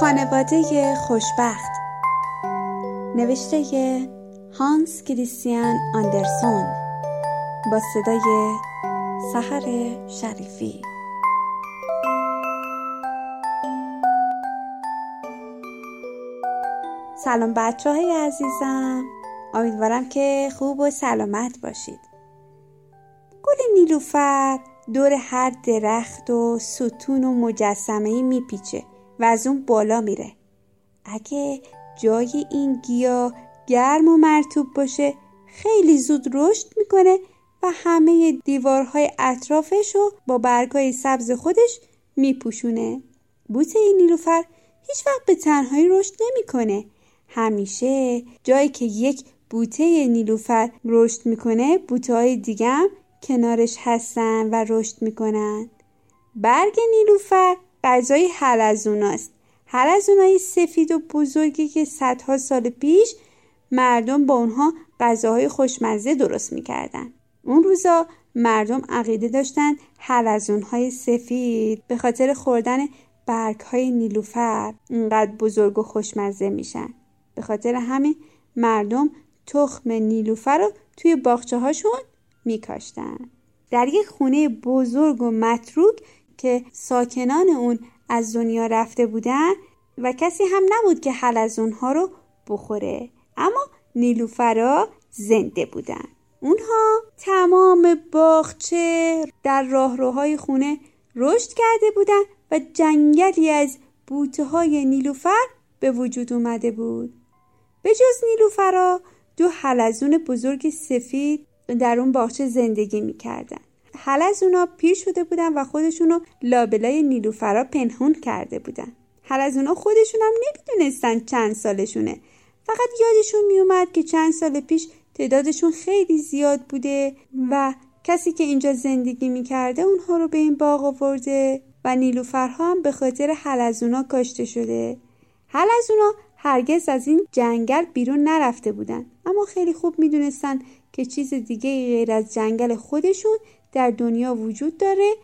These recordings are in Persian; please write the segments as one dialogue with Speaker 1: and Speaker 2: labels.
Speaker 1: خانواده خوشبخت. نوشته هانس کریستیان آندرسون با صدای سحر شریفی. سلام بچه های عزیزم. امیدوارم که خوب و سلامت باشید. گل نیلوفر دور هر درخت و ستون و مجسمه میپیچه. و از اون بالا میره. اگه جای این گیاه گرم و مرتوب باشه خیلی زود رشد می‌کنه و همه دیوارهای اطرافش رو با برگهای سبز خودش میپوشونه. بوته این نیلوفر هیچ وقت به تنهایی رشد نمی‌کنه. همیشه جایی که یک بوته نیلوفر رشد می‌کنه بوته های دیگه هم کنارش هستن و رشد می‌کنن. برگ نیلوفر غذای حلزوناست حلزونای سفید و بزرگی که صدها سال پیش مردم با اونها غذاهای خوشمزه درست می‌کردن. اون روزا مردم عقیده داشتن حلزونهای سفید به خاطر خوردن برگ های نیلوفر اینقدر بزرگ و خوشمزه میشن. به خاطر همین مردم تخم نیلوفر رو توی باغچه هاشون میکاشتن. در یک خونه بزرگ و متروک که ساکنان اون از دنیا رفته بودن و کسی هم نبود که حلزون ها رو بخوره. اما نیلوفرا زنده بودن. اونها تمام باغچه در راهروهای خونه رشد کرده بودن و جنگلی از بوته های نیلوفر به وجود اومده بود. به جز نیلوفرا دو حلزون بزرگ سفید در اون باغچه زندگی می‌کردن. حلزونا پیر شده بودن و خودشونو لابلای نیلوفرا پنهون کرده بودن. حلزونا خودشون هم نمی‌دونستن چند سالشونه. فقط یادشون میومد که چند سال پیش تعدادشون خیلی زیاد بوده و کسی که اینجا زندگی می‌کرده اونها رو به این باغ آورده و نیلوفرها هم به خاطر حلزونا کاشته شده. حلزونا هرگز از این جنگل بیرون نرفته بودن. اما خیلی خوب می‌دونستن که چیز دیگه غیر از جنگل خودشون در دنیا وجود داره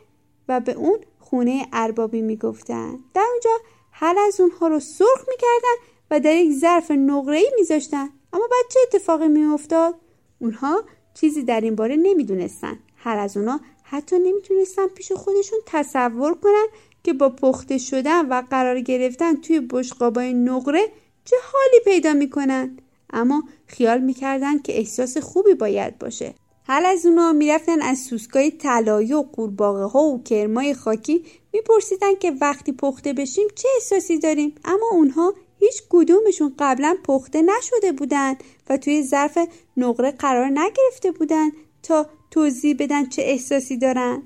Speaker 1: و به اون خونه اربابی می‌گفتن. در اونجا هر از اونها رو سرخ می‌کردن و در یک ظرف نقره ای میذاشتن. اما بعد چه اتفاقی میافتاد؟ اونها چیزی در این باره نمی‌دونستن. هر از اونها حتی نمی‌تونستن پیش خودشون تصور کنن که با پخته شدن و قرار گرفتن توی بشقابای نقره چه حالی پیدا می‌کنن. اما خیال می‌کردن که احساس خوبی باید باشه. حال از اونا می‌رفتن از سوسکای طلایی و قورباغه ها و کرمای خاکی؟ میپرسیدن که وقتی پخته بشیم چه احساسی داریم؟ اما اونها هیچ کدومشون قبلا پخته نشده بودن و توی ظرف نقره قرار نگرفته بودن تا توضیح بدن چه احساسی دارن.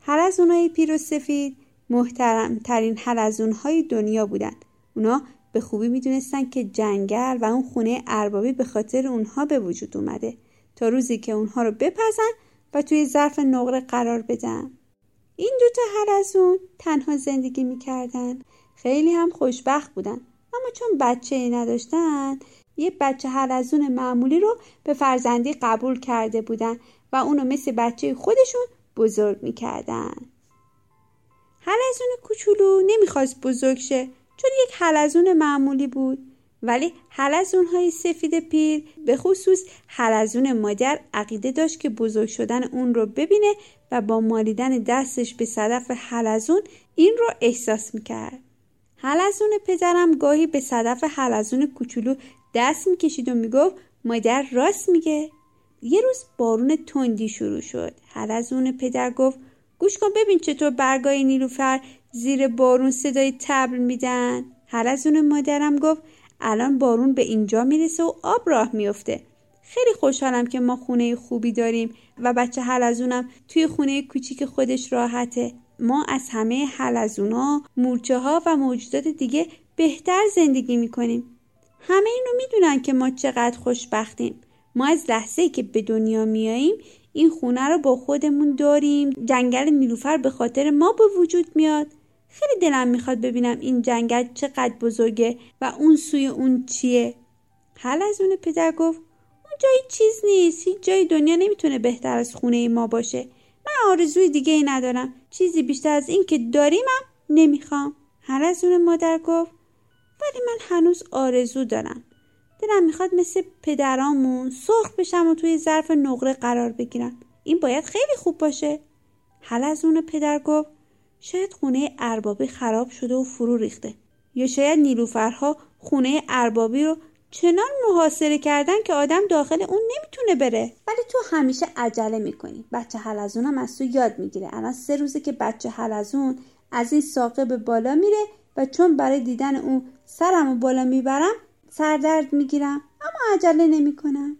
Speaker 1: هر از اونهای پیر و سفید محترم ترین هر از اونهای دنیا بودن. اونا به خوبی می‌دونستن که جنگل و اون خونه اربابی به خاطر اونها به وجود اومده. تا روزی که اونها رو بپزن و توی ظرف نقره قرار بدن. این دوتا اون تنها زندگی می‌کردن. خیلی هم خوشبخت بودن. اما چون بچه ای نداشتن یه بچه حلزون معمولی رو به فرزندی قبول کرده بودن و اونو مثل بچه خودشون بزرگ می‌کردن. حلزون کوچولو نمی‌خواست بزرگ شه چون یک حلزون معمولی بود. ولی حلزون های سفید پیر به خصوص حلزون مادر عقیده داشت که بزرگ شدن اون رو ببینه و با مالیدن دستش به صدف حلزون این رو احساس می‌کرد. حلزون پدرم گاهی به صدف حلزون کوچولو دست می‌کشید و می‌گفت مادر راست میگه. یه روز بارون تندی شروع شد. حلزون پدر گفت گوش کن ببین چطور برگای نیلوفر زیر بارون صدای تبل میدن. حلزون مادرم گفت الان بارون به اینجا می‌رسه و آب راه میفته. خیلی خوشحالم که ما خونه خوبی داریم و بچه حلزونم توی خونه کوچیک خودش راحته. ما از همه حلزونا مورچه ها و موجودات دیگه بهتر زندگی می‌کنیم. همه اینو می‌دونن که ما چقدر خوشبختیم. ما از لحظه که به دنیا میاییم این خونه رو با خودمون داریم. جنگل نیلوفر به خاطر ما به وجود میاد. خیلی دلم می‌خواد ببینم این جنگل چقدر بزرگه و اون سوی اون چیه. حل از اون پدر گفت اون جایی چیز نیست هیچ جای دنیا نمی‌تونه بهتر از خونه ما باشه. من آرزوی دیگه ای ندارم. چیزی بیشتر از این که داریمم نمی‌خوام. حلزون مادر گفت ولی من هنوز آرزو دارم. دلم می‌خواد مثل پدرامون سرخ بشم و توی ظرف نقره قرار بگیرم. این باید خیلی خوب باشه. حلزون پدر گفت شاید خونه اربابی خراب شده و فرو ریخته. یا شاید نیلوفرها خونه اربابی رو چنان محاصره کردن که آدم داخل اون نمی‌تونه بره. ولی تو همیشه عجله می‌کنی. بچه حلزون هم از تو یاد می‌گیره. الان سه روزه که بچه حلزون از این ساقه به بالا میره و چون برای دیدن اون سرم بالا می‌برم سردرد می‌گیرم. اما عجله نمی‌کنم.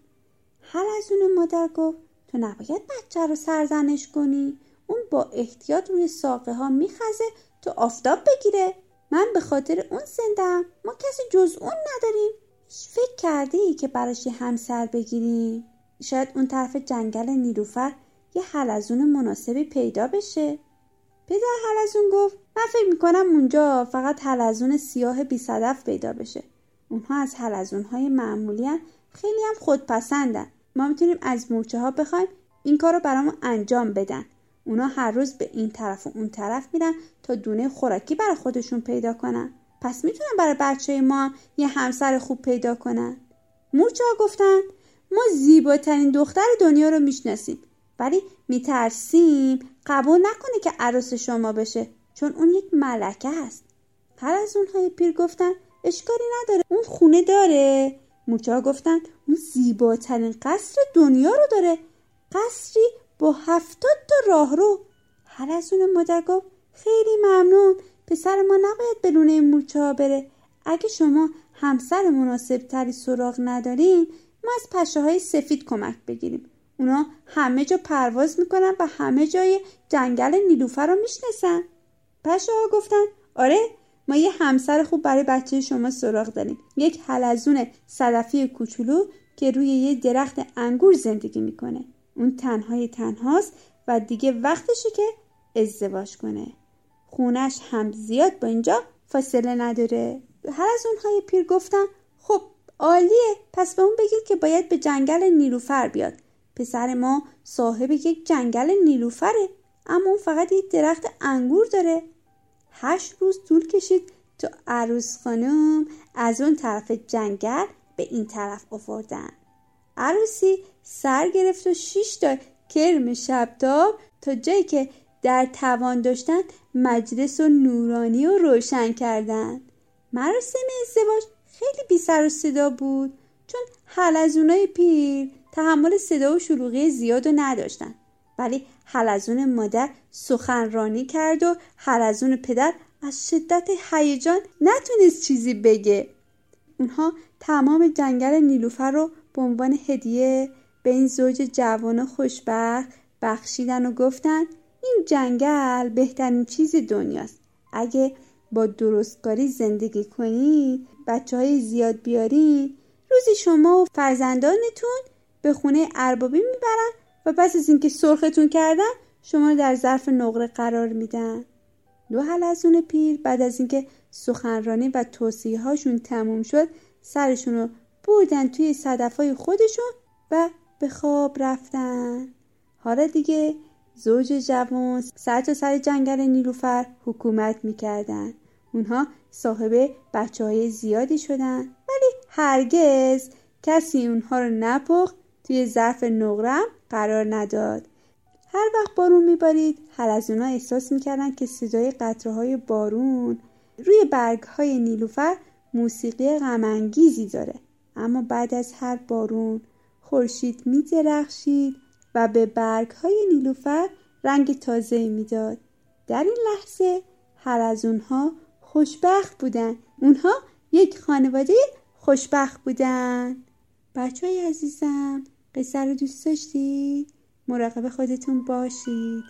Speaker 1: حلزون مادر گفت تو نباید بچه رو سرزنش کنی. اون با احتیاط روی ساقه ها میخزه تو آفتاب بگیره. من به خاطر اون زندم ما کسی جز اون نداریم. فکر کرده ای که براش یه همسر بگیریم شاید اون طرف جنگل نیروفر یه حلزون مناسبی پیدا بشه. پدر حلزون گفت من فکر می‌کنم اونجا فقط حلزون سیاه بی صدف پیدا بشه. اونها از حلزون های معمولی هم خیلی هم خودپسندن. ما می‌تونیم از مورچه ها بخوایم این کار رو برامون انجام بدن. اونا هر روز به این طرف و اون طرف میرن تا دونه خوراکی برای خودشون پیدا کنن. پس می‌تونن برای بچه ما هم یه همسر خوب پیدا کنن. مورچه ها گفتن ما زیباترین دختر دنیا رو می‌شناسیم ولی میترسیم قبول نکنه که عروس شما بشه چون اون یک ملکه است هر از اونهای پیر گفتن اشکالی نداره اون خونه داره. مورچه ها گفتن اون زیباترین قصر دنیا رو داره. قصری با هفتاد تا راهرو هر از اون مادر خیلی ممنون پسر ما نباید به لونه مورچه ها بره. اگه شما همسر مناسب تری سراغ ندارین ما از پشه های سفید کمک بگیریم. اونا همه جا پرواز می‌کنن و همه جای جنگل نیلوفر رو می‌شناسن. پشه ها گفتن آره ما یه همسر خوب برای بچه شما سراغ داریم. یک حلزون صدفی کوچولو که روی یه درخت انگور زندگی می‌کنه. اون تنهای تنهاست و دیگه وقتشه که ازدواج کنه. خونش هم زیاد با اینجا فاصله نداره. هر از اونهای پیر گفتن خب عالیه پس به اون بگید که باید به جنگل نیلوفر بیاد. پسر ما صاحب یک جنگل نیلوفره اما اون فقط یک درخت انگور داره. هشت روز طول کشید تا عروس خانم از اون طرف جنگل به این طرف آوردن. عروسی سر گرفت و شیش تا کرم شبتاب تا جایی که در توان داشتن مجلس و نورانی و روشن کردن مراسم ازدواج خیلی بی سر و صدا بود چون حلزونای پیر تحمل صدا و شلوغی زیاد و نداشتن. ولی حلزون مادر سخنرانی کرد و حلزون پدر از شدت هیجان نتونست چیزی بگه. اونها تمام جنگل نیلوفر رو به عنوان هدیه به این زوج جوان خوشبخت بخشیدن و گفتن این جنگل بهترین چیز دنیاست. اگه با درستکاری زندگی کنی بچه های زیاد بیارین روزی شما و فرزندانتون به خونه اربابی می‌برن و پس از اینکه سرختون کردن شما رو در ظرف نقره قرار میدن. دو حلزون پیر بعد از اینکه سخنرانی و توصیه هاشون تموم شد سرشون رو بردن توی صدفای خودشون و به خواب رفتن. حالا دیگه زوج جوان سر تا سر جنگل نیلوفر حکومت می‌کردن. اونها صاحب بچه های زیادی شدن. ولی هرگز کسی اونها رو نپخت توی ظرف نقرم قرار نداد. هر وقت بارون میبارید هر از اونها احساس می‌کردن که صدای قطره بارون روی برگ های نیلوفر موسیقی غمانگیزی داره. اما بعد از هر بارون خورشید میدرخشید و به برگ های نیلوفر رنگ تازه می‌داد. در این لحظه هر از اونها خوشبخت بودن. اونها یک خانواده خوشبخت بودن. بچه های عزیزم قصه رو دوست داشتید؟ مراقب خودتون باشید.